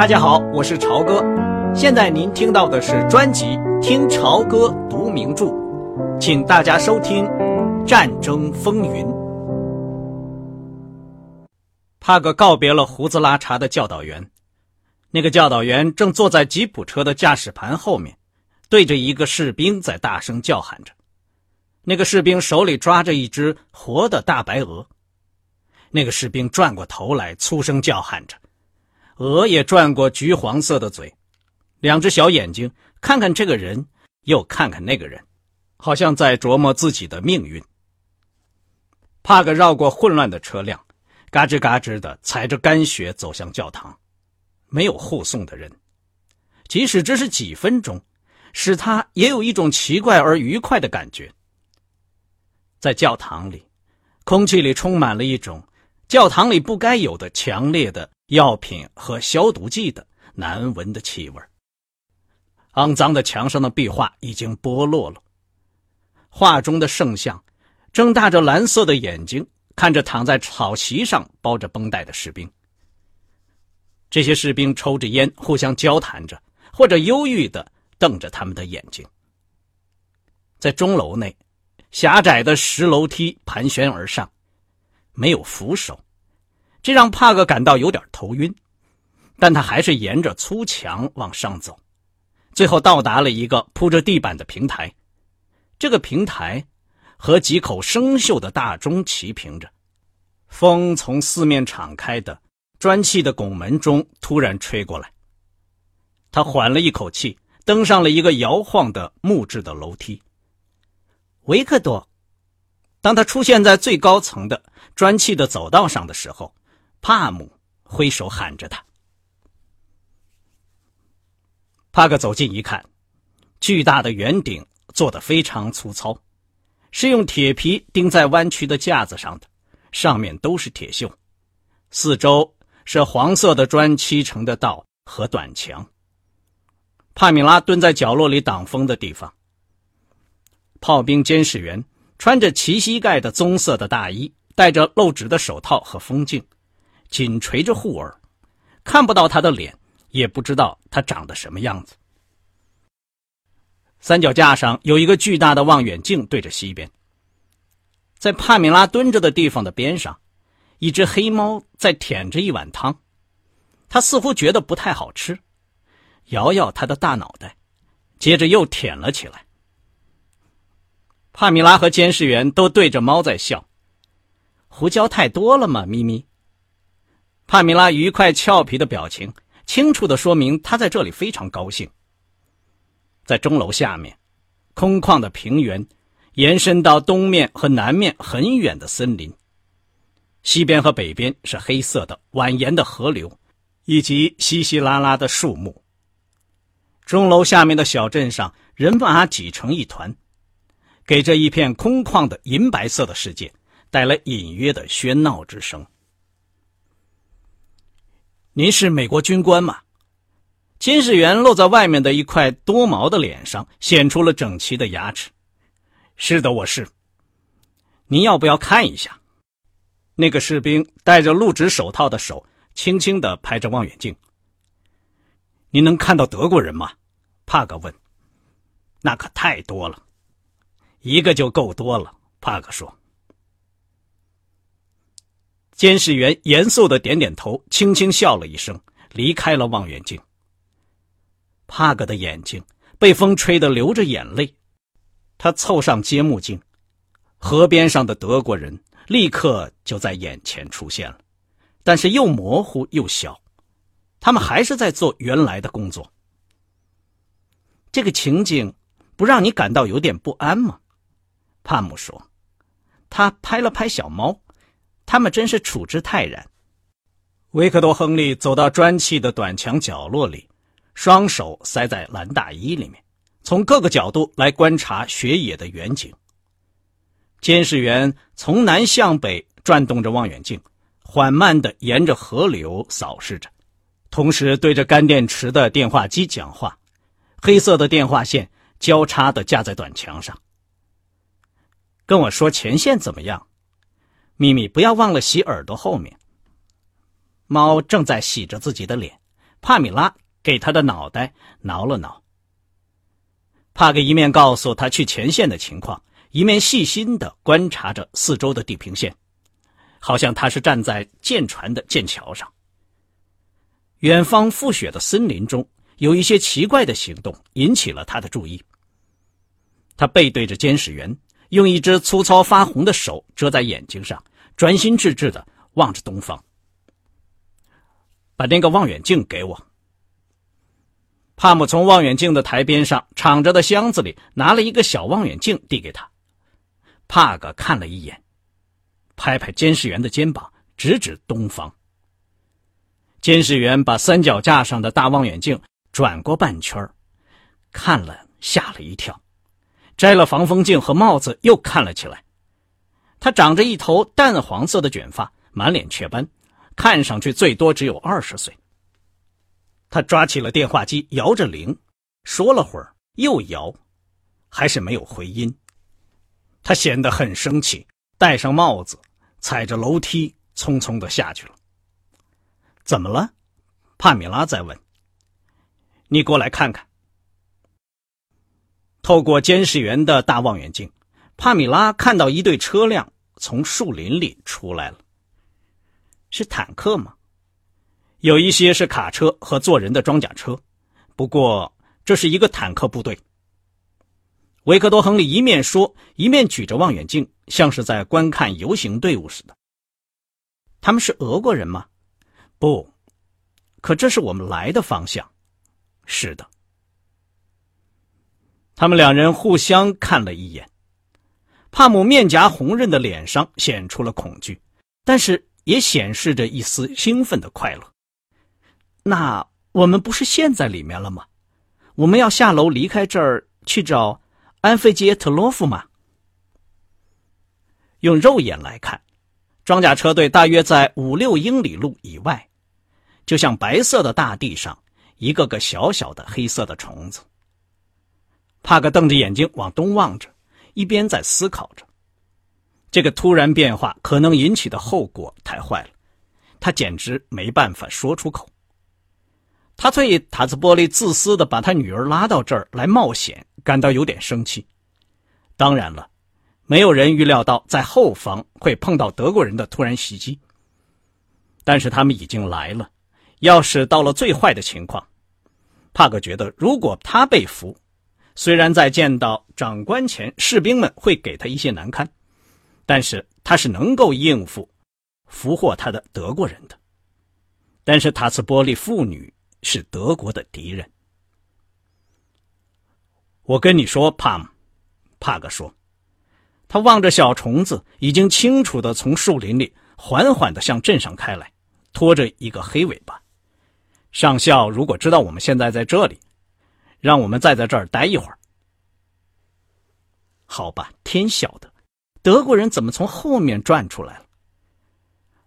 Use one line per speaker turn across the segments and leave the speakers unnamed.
大家好，我是朝哥。现在您听到的是专辑《听朝歌读名著》，请大家收听《战争风云》。帕格告别了胡子拉碴的教导员，那个教导员正坐在吉普车的驾驶盘后面，对着一个士兵在大声叫喊着。那个士兵手里抓着一只活的大白鹅。那个士兵转过头来，粗声叫喊着。鹅也转过橘黄色的嘴，两只小眼睛看看这个人，又看看那个人，好像在琢磨自己的命运。帕格绕过混乱的车辆，嘎吱嘎吱的踩着干雪走向教堂，没有护送的人，即使只是几分钟，使他也有一种奇怪而愉快的感觉。在教堂里，空气里充满了一种教堂里不该有的强烈的。药品和消毒剂的难闻的气味。肮脏的墙上的壁画已经剥落了。画中的圣像睁大着蓝色的眼睛，看着躺在草席上包着绷带的士兵。这些士兵抽着烟，互相交谈着，或者忧郁的瞪着他们的眼睛。在钟楼内，狭窄的石楼梯盘旋而上，没有扶手。这让帕克感到有点头晕，但他还是沿着粗墙往上走，最后到达了一个铺着地板的平台。这个平台和几口生锈的大钟齐平着，风从四面敞开的砖砌的拱门中突然吹过来。他缓了一口气，登上了一个摇晃的木质的楼梯。维克多，当他出现在最高层的砖砌的走道上的时候。帕姆挥手喊着他。帕克走近一看，巨大的圆顶做得非常粗糙，是用铁皮钉在弯曲的架子上的，上面都是铁锈，四周是黄色的砖砌成的道和短墙。帕米拉蹲在角落里挡风的地方。炮兵监视员穿着齐膝盖的棕色的大衣，戴着露指的手套和风镜。紧垂着护耳，看不到他的脸，也不知道他长得什么样子。三脚架上有一个巨大的望远镜对着西边。在帕米拉蹲着的地方的边上，一只黑猫在舔着一碗汤，它似乎觉得不太好吃，摇摇它的大脑袋，接着又舔了起来。帕米拉和监视员都对着猫在笑。胡椒太多了吗，咪咪？帕米拉愉快俏皮的表情，清楚的说明她在这里非常高兴。在钟楼下面，空旷的平原延伸到东面和南面很远的森林，西边和北边是黑色的蜿蜒的河流，以及稀稀拉拉的树木。钟楼下面的小镇上，人马挤成一团，给这一片空旷的银白色的世界带来隐约的喧闹之声。您是美国军官吗？监视员露在外面的一块多毛的脸上显出了整齐的牙齿。是的，我是。您要不要看一下？那个士兵戴着露指手套的手轻轻的拍着望远镜。您能看到德国人吗？帕克问。那可太多了，一个就够多了。帕克说。监视员严肃的点点头，轻轻笑了一声，离开了望远镜。帕格的眼睛被风吹得流着眼泪，他凑上接目镜，河边上的德国人立刻就在眼前出现了，但是又模糊又小，他们还是在做原来的工作。这个情景不让你感到有点不安吗？帕姆说，他拍了拍小猫。他们真是处之泰然。维克多·亨利走到砖砌的短墙角落里，双手塞在蓝大衣里面，从各个角度来观察雪野的远景。监视员从南向北转动着望远镜，缓慢地沿着河流扫视着，同时对着干电池的电话机讲话。黑色的电话线交叉地架在短墙上。跟我说前线怎么样？咪咪，不要忘了洗耳朵后面。猫正在洗着自己的脸，帕米拉给他的脑袋挠了挠。帕克一面告诉他去前线的情况，一面细心的观察着四周的地平线，好像他是站在舰船的舰桥上。远方覆雪的森林中有一些奇怪的行动，引起了他的注意。他背对着监视员，用一只粗糙发红的手遮在眼睛上，专心致志的望着东方。把那个望远镜给我。帕姆从望远镜的台边上敞着的箱子里拿了一个小望远镜，递给他。帕格看了一眼，拍拍监视员的肩膀，指指东方。监视员把三脚架上的大望远镜转过半圈看了，吓了一跳，摘了防风镜和帽子，又看了起来。他长着一头淡黄色的卷发，满脸雀斑，看上去最多只有二十岁。他抓起了电话机，摇着铃，说了会儿，又摇，还是没有回音。他显得很生气，戴上帽子，踩着楼梯，匆匆的下去了。怎么了？帕米拉在问。你过来看看。透过监视员的大望远镜，帕米拉看到一队车辆从树林里出来了。是坦克吗？有一些是卡车和坐人的装甲车，不过这是一个坦克部队。维克多·亨利一面说，一面举着望远镜，像是在观看游行队伍似的。他们是俄国人吗？不，可这是我们来的方向。是的，他们两人互相看了一眼。帕姆面颊红润的脸上显出了恐惧，但是也显示着一丝兴奋的快乐。那我们不是陷在里面了吗？我们要下楼离开这儿去找安菲杰特洛夫吗？用肉眼来看，装甲车队大约在五六英里路以外。就像白色的大地上一个个小小的黑色的虫子。帕克瞪着眼睛往东望着，一边在思考着，这个突然变化可能引起的后果太坏了，他简直没办法说出口。他对塔兹波利自私的把他女儿拉到这儿来冒险感到有点生气。当然了，没有人预料到在后方会碰到德国人的突然袭击，但是他们已经来了。要是到了最坏的情况，帕克觉得，如果他被俘，虽然在见到长官前，士兵们会给他一些难堪，但是他是能够应付俘获他的德国人的。但是塔斯波利妇女是德国的敌人。我跟你说，帕姆，帕克说，他望着小虫子，已经清楚的从树林里缓缓的向镇上开来，拖着一个黑尾巴。上校如果知道我们现在在这里，让我们再在这儿待一会儿。好吧，天晓得，德国人怎么从后面转出来了？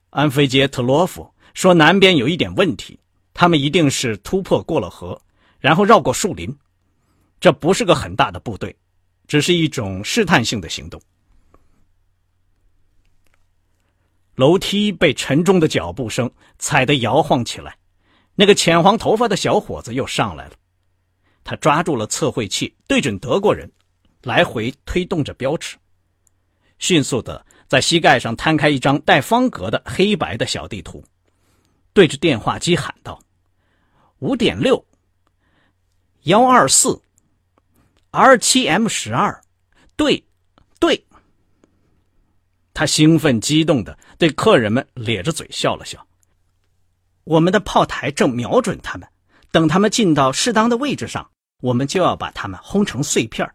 安菲杰特洛夫说：“南边有一点问题，他们一定是突破过了河，然后绕过树林。这不是个很大的部队，只是一种试探性的行动。”楼梯被沉重的脚步声踩得摇晃起来。那个浅黄头发的小伙子又上来了，他抓住了测绘器，对准德国人，来回推动着标尺，迅速的在膝盖上摊开一张带方格的黑白的小地图，对着电话机喊道：“五点六，幺二四，R 七 M 十二，对，对。”他兴奋激动的对客人们咧着嘴笑了笑。我们的炮台正瞄准他们，等他们进到适当的位置上，我们就要把他们轰成碎片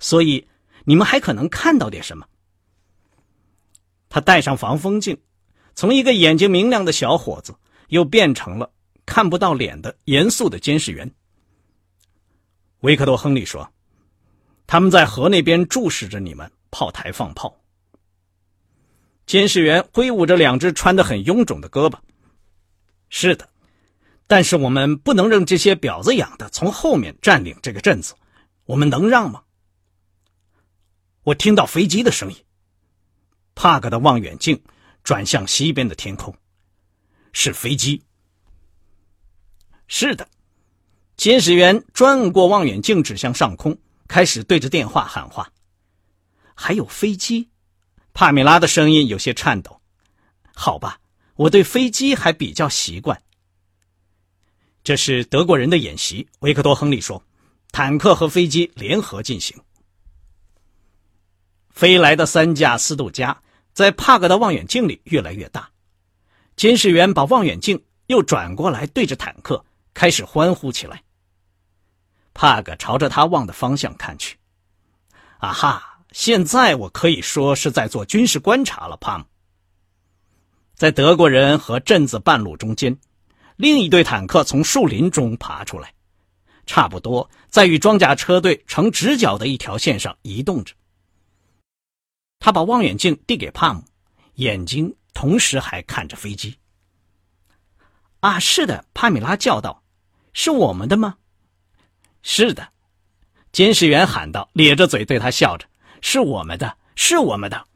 所以，你们还可能看到点什么。他戴上防风镜，从一个眼睛明亮的小伙子，又变成了看不到脸的严肃的监视员。维克多·亨利说：“他们在河那边注视着你们炮台放炮。”监视员挥舞着两只穿得很臃肿的胳膊。是的，但是我们不能让这些婊子养的从后面占领这个镇子，我们能让吗？我听到飞机的声音。帕克的望远镜转向西边的天空，是飞机。是的。监视员转过望远镜，指向上空，开始对着电话喊话。还有飞机，帕米拉的声音有些颤抖。好吧，我对飞机还比较习惯。这是德国人的演习，维克多·亨利说，坦克和飞机联合进行。飞来的三架斯杜加在帕格的望远镜里越来越大。监视员把望远镜又转过来，对着坦克，开始欢呼起来。帕格朝着他望的方向看去。啊哈！现在我可以说是在做军事观察了，帕姆。在德国人和镇子半路中间，另一队坦克从树林中爬出来，差不多在与装甲车队成直角的一条线上移动着。他把望远镜递给帕姆，眼睛同时还看着飞机。啊，是的，帕米拉叫道：“是我们的吗？”“是的。”监视员喊道，咧着嘴对他笑着：“是我们的，是我们的。”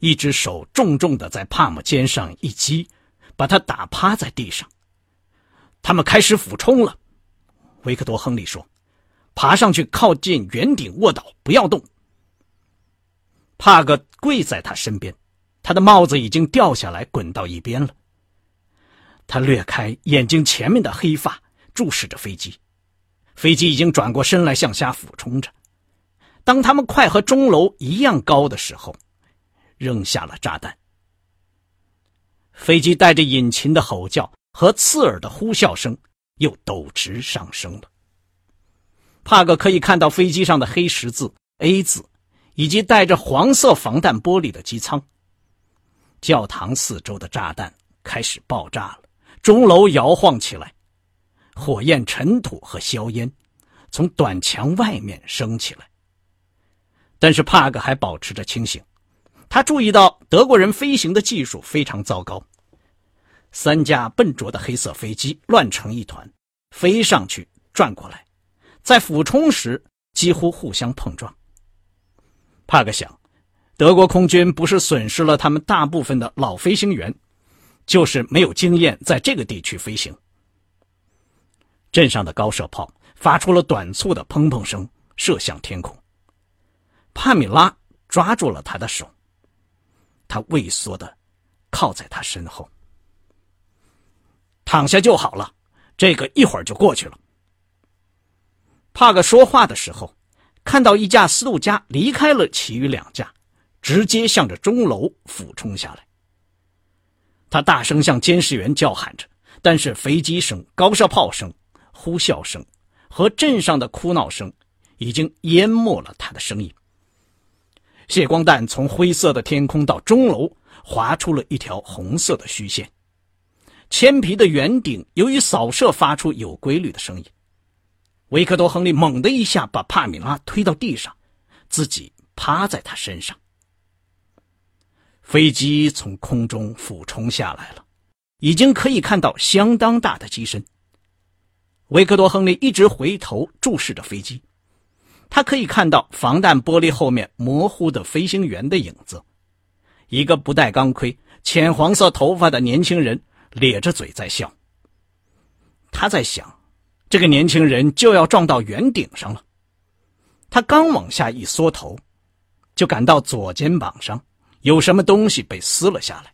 一只手重重的在帕姆肩上一击，把他打趴在地上。他们开始俯冲了，维克多·亨利说：“爬上去，靠近圆顶卧倒，不要动。”帕格跪在他身边，他的帽子已经掉下来，滚到一边了。他掠开眼睛前面的黑发，注视着飞机。飞机已经转过身来，向下俯冲着。当他们快和钟楼一样高的时候，扔下了炸弹。飞机带着引擎的吼叫和刺耳的呼啸声，又陡直上升了。帕格可以看到飞机上的黑十字 A 字。以及带着黄色防弹玻璃的机舱。教堂四周的炸弹开始爆炸了，钟楼摇晃起来，火焰、尘土和硝烟从短墙外面升起来。但是帕格还保持着清醒，他注意到德国人飞行的技术非常糟糕。三架笨拙的黑色飞机乱成一团，飞上去转过来，在俯冲时几乎互相碰撞。帕克想，德国空军不是损失了他们大部分的老飞行员，就是没有经验在这个地区飞行。镇上的高射炮发出了短促的砰砰声，射向天空。帕米拉抓住了他的手，他畏缩的靠在他身后，躺下就好了，这个一会儿就过去了。帕克说话的时候。看到一架斯杜加离开了其余两架，直接向着钟楼俯冲下来。他大声向监视员叫喊着，但是飞机声、高射炮声、呼啸声和镇上的哭闹声已经淹没了他的声音。谢光弹从灰色的天空到钟楼划出了一条红色的虚线，铅皮的圆顶由于扫射发出有规律的声音。维克多·亨利猛地一下把帕米拉推到地上，自己趴在他身上。飞机从空中俯冲下来了，已经可以看到相当大的机身。维克多·亨利一直回头注视着飞机，他可以看到防弹玻璃后面模糊的飞行员的影子。一个不戴钢盔、浅黄色头发的年轻人咧着嘴在笑。他在想。这个年轻人就要撞到圆顶上了，他刚往下一缩头，就感到左肩膀上有什么东西被撕了下来。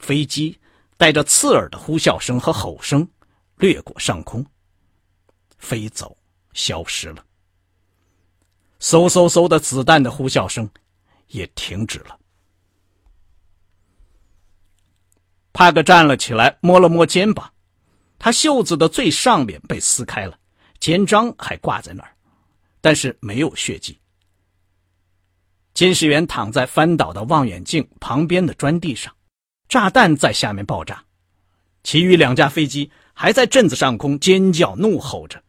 飞机带着刺耳的呼啸声和吼声掠过上空，飞走，消失了。嗖嗖嗖的子弹的呼啸声也停止了。帕克站了起来，摸了摸肩膀。他袖子的最上面被撕开了，肩章还挂在那儿，但是没有血迹。监视员躺在翻倒的望远镜旁边的砖地上，炸弹在下面爆炸，其余两架飞机还在镇子上空尖叫怒吼着，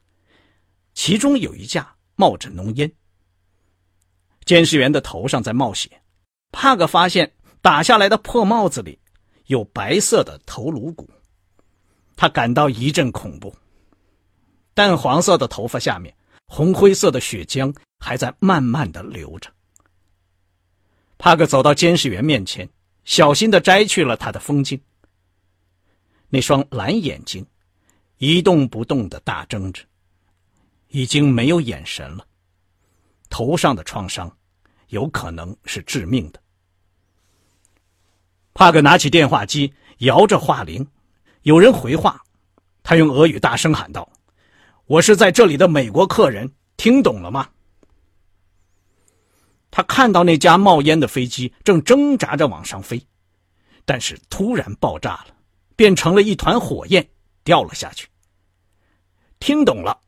其中有一架冒着浓烟。监视员的头上在冒血，帕克发现打下来的破帽子里有白色的头颅骨。他感到一阵恐怖。淡黄色的头发下面，红灰色的血浆还在慢慢的流着。帕克走到监视员面前，小心的摘去了他的风镜。那双蓝眼睛一动不动的大睁着，已经没有眼神了。头上的创伤有可能是致命的。帕克拿起电话机，摇着话铃，有人回话，他用俄语大声喊道：“我是在这里的美国客人，听懂了吗？”他看到那架冒烟的飞机正挣扎着往上飞，但是突然爆炸了，变成了一团火焰，掉了下去。听懂了，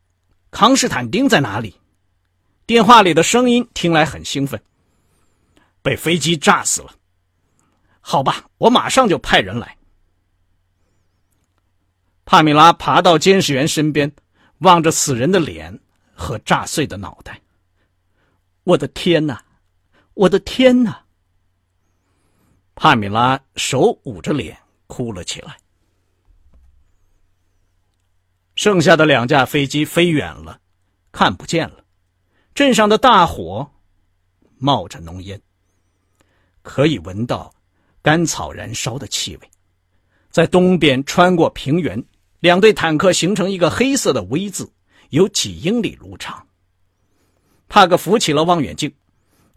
康斯坦丁在哪里？电话里的声音听来很兴奋。被飞机炸死了。好吧，我马上就派人来。帕米拉爬到监视员身边，望着死人的脸和炸碎的脑袋。我的天哪！我的天哪！帕米拉手捂着脸哭了起来。剩下的两架飞机飞远了，看不见了。镇上的大火冒着浓烟，可以闻到干草燃烧的气味。在东边穿过平原，两队坦克形成一个黑色的 V 字，有几英里路长。帕克扶起了望远镜。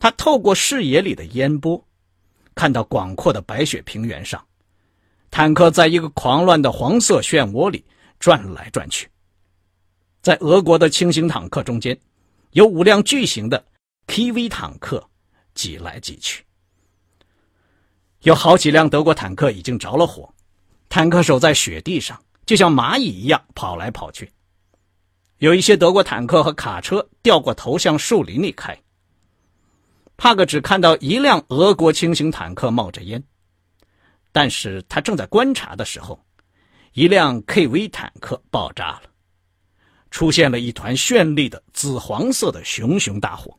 他透过视野里的烟波，看到广阔的白雪平原上，坦克在一个狂乱的黄色漩涡里转来转去。在俄国的轻型坦克中间，有五辆巨型的 KV 坦克挤来挤去。有好几辆德国坦克已经着了火，坦克手在雪地上就像蚂蚁一样跑来跑去。有一些德国坦克和卡车掉过头向树林里开。帕克只看到一辆俄国轻型坦克冒着烟，但是他正在观察的时候，一辆 KV 坦克爆炸了，出现了一团绚丽的紫黄色的熊熊大火，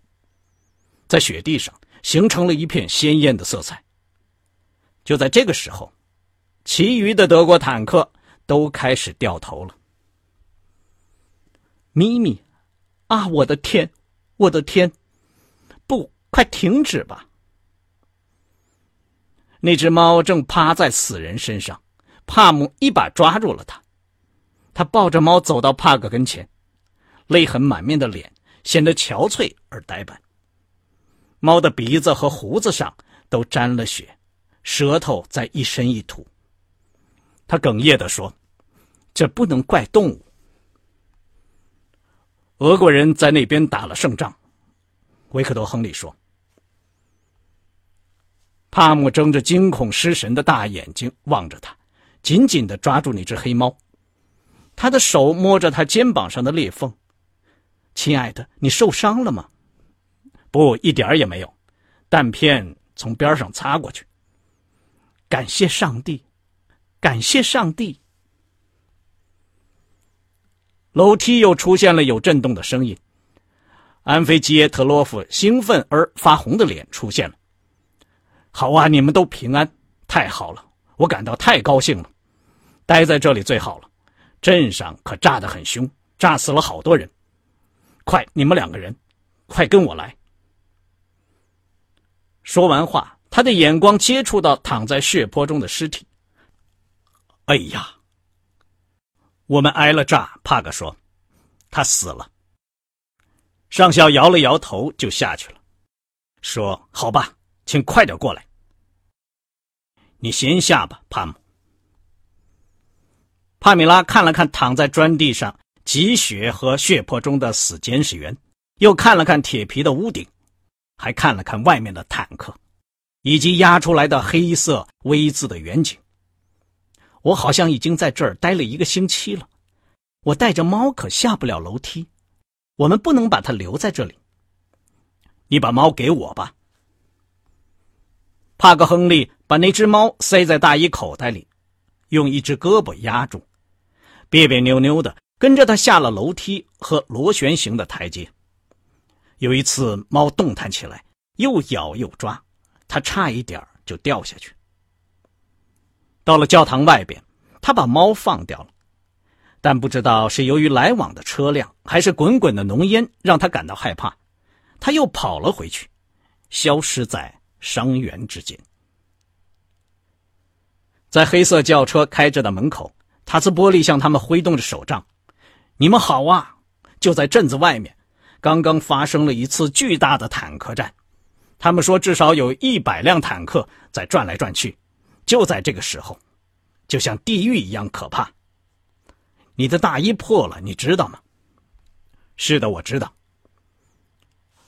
在雪地上形成了一片鲜艳的色彩。就在这个时候，其余的德国坦克都开始掉头了。咪咪，啊，我的天，我的天，不！快停止吧！那只猫正趴在死人身上，帕姆一把抓住了它。他抱着猫走到帕克跟前，泪痕满面的脸显得憔悴而呆板。猫的鼻子和胡子上都沾了血，舌头在一伸一吐。他哽咽的说：“这不能怪动物。”俄国人在那边打了胜仗，维克多·亨利说。帕姆睁着惊恐失神的大眼睛望着他，紧紧的抓住那只黑猫。他的手摸着他肩膀上的裂缝。“亲爱的，你受伤了吗？”“不，一点也没有，弹片从边上擦过去。”“感谢上帝，感谢上帝！”楼梯又出现了有震动的声音。安菲基耶特洛夫兴奋而发红的脸出现了。好啊，你们都平安，太好了，我感到太高兴了。待在这里最好了，镇上可炸得很凶，炸死了好多人。快，你们两个人，快跟我来。说完话，他的眼光接触到躺在血泊中的尸体。哎呀，我们挨了炸，帕克说，他死了。上校摇了摇头，就下去了，说：“好吧，请快点过来。”你先下吧，帕姆。帕米拉看了看躺在砖地上、积雪和血泊中的死监视员，又看了看铁皮的屋顶，还看了看外面的坦克，以及压出来的黑色 V 字的远景。我好像已经在这儿待了一个星期了。我带着猫可下不了楼梯，我们不能把它留在这里。你把猫给我吧。帕克·亨利把那只猫塞在大衣口袋里，用一只胳膊压住，别别扭扭的跟着他下了楼梯和螺旋形的台阶。有一次，猫动弹起来，又咬又抓，他差一点就掉下去。到了教堂外边，他把猫放掉了，但不知道是由于来往的车辆，还是滚滚的浓烟让他感到害怕，他又跑了回去，消失在。伤员之间，在黑色轿车开着的门口，塔兹波利向他们挥动着手杖：“你们好啊！就在镇子外面，刚刚发生了一次巨大的坦克战。他们说至少有一百辆坦克在转来转去。就在这个时候，就像地狱一样可怕。你的大衣破了，你知道吗？”“是的，我知道。”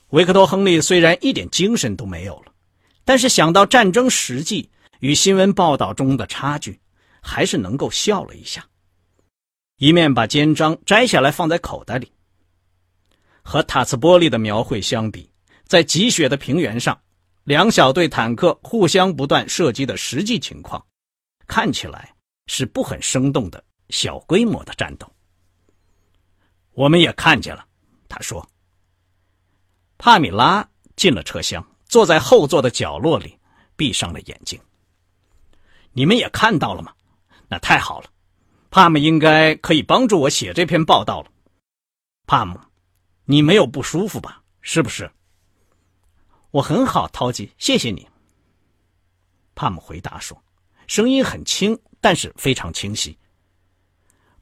维克多·亨利虽然一点精神都没有了，但是想到战争实际与新闻报道中的差距，还是能够笑了一下，一面把肩章摘下来放在口袋里。和塔斯波利的描绘相比，在积雪的平原上，两小队坦克互相不断射击的实际情况，看起来是不很生动的小规模的战斗。我们也看见了，他说。帕米拉进了车厢，坐在后座的角落里，闭上了眼睛。你们也看到了吗？那太好了，帕姆应该可以帮助我写这篇报道了。帕姆，你没有不舒服吧？是不是？
我很好，陶吉，谢谢你。
帕姆回答说，声音很轻，但是非常清晰。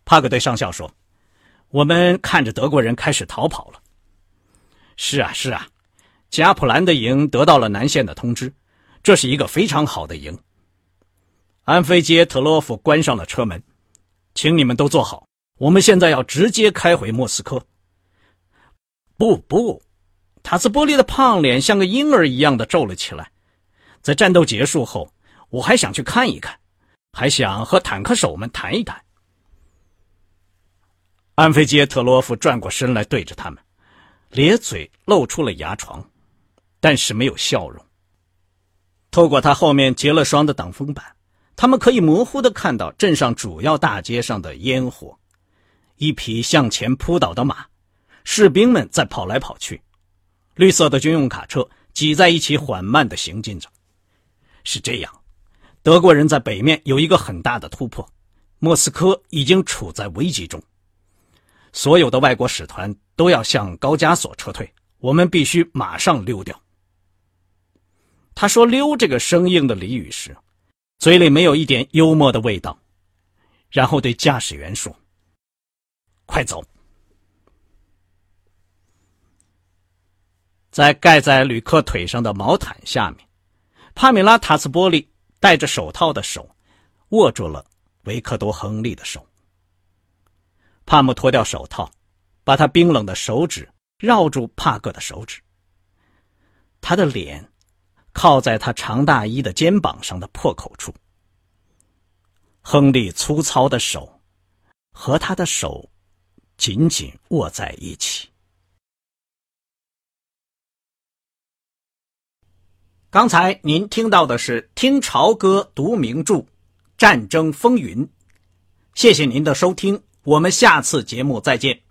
帕克对上校说：“我们看着德国人开始逃跑了。”是啊，是啊，加普兰的营得到了南线的通知，这是一个非常好的营。安菲杰特洛夫关上了车门，请你们都坐好，我们现在要直接开回莫斯科。不不，塔斯波利的胖脸像个婴儿一样的皱了起来。在战斗结束后，我还想去看一看，还想和坦克手们谈一谈。安菲杰特洛夫转过身来，对着他们。咧嘴露出了牙床，但是没有笑容。透过他后面结了霜的挡风板，他们可以模糊的看到镇上主要大街上的烟火，一匹向前扑倒的马，士兵们在跑来跑去，绿色的军用卡车挤在一起缓慢的行进着。是这样，德国人在北面有一个很大的突破，莫斯科已经处在危机中。所有的外国使团都要向高加索撤退，我们必须马上溜掉。他说“溜”这个生硬的俚语时，嘴里没有一点幽默的味道，然后对驾驶员说：“快走。”在盖在旅客腿上的毛毯下面，帕米拉·塔斯波利戴着手套的手握住了维克多·亨利的手。帕姆脱掉手套，把他冰冷的手指绕住帕克的手指。他的脸靠在他长大衣的肩膀上的破口处。亨利粗糙的手和他的手紧紧握在一起。刚才您听到的是《听潮歌读名著：战争风云》，谢谢您的收听。我们下次节目再见。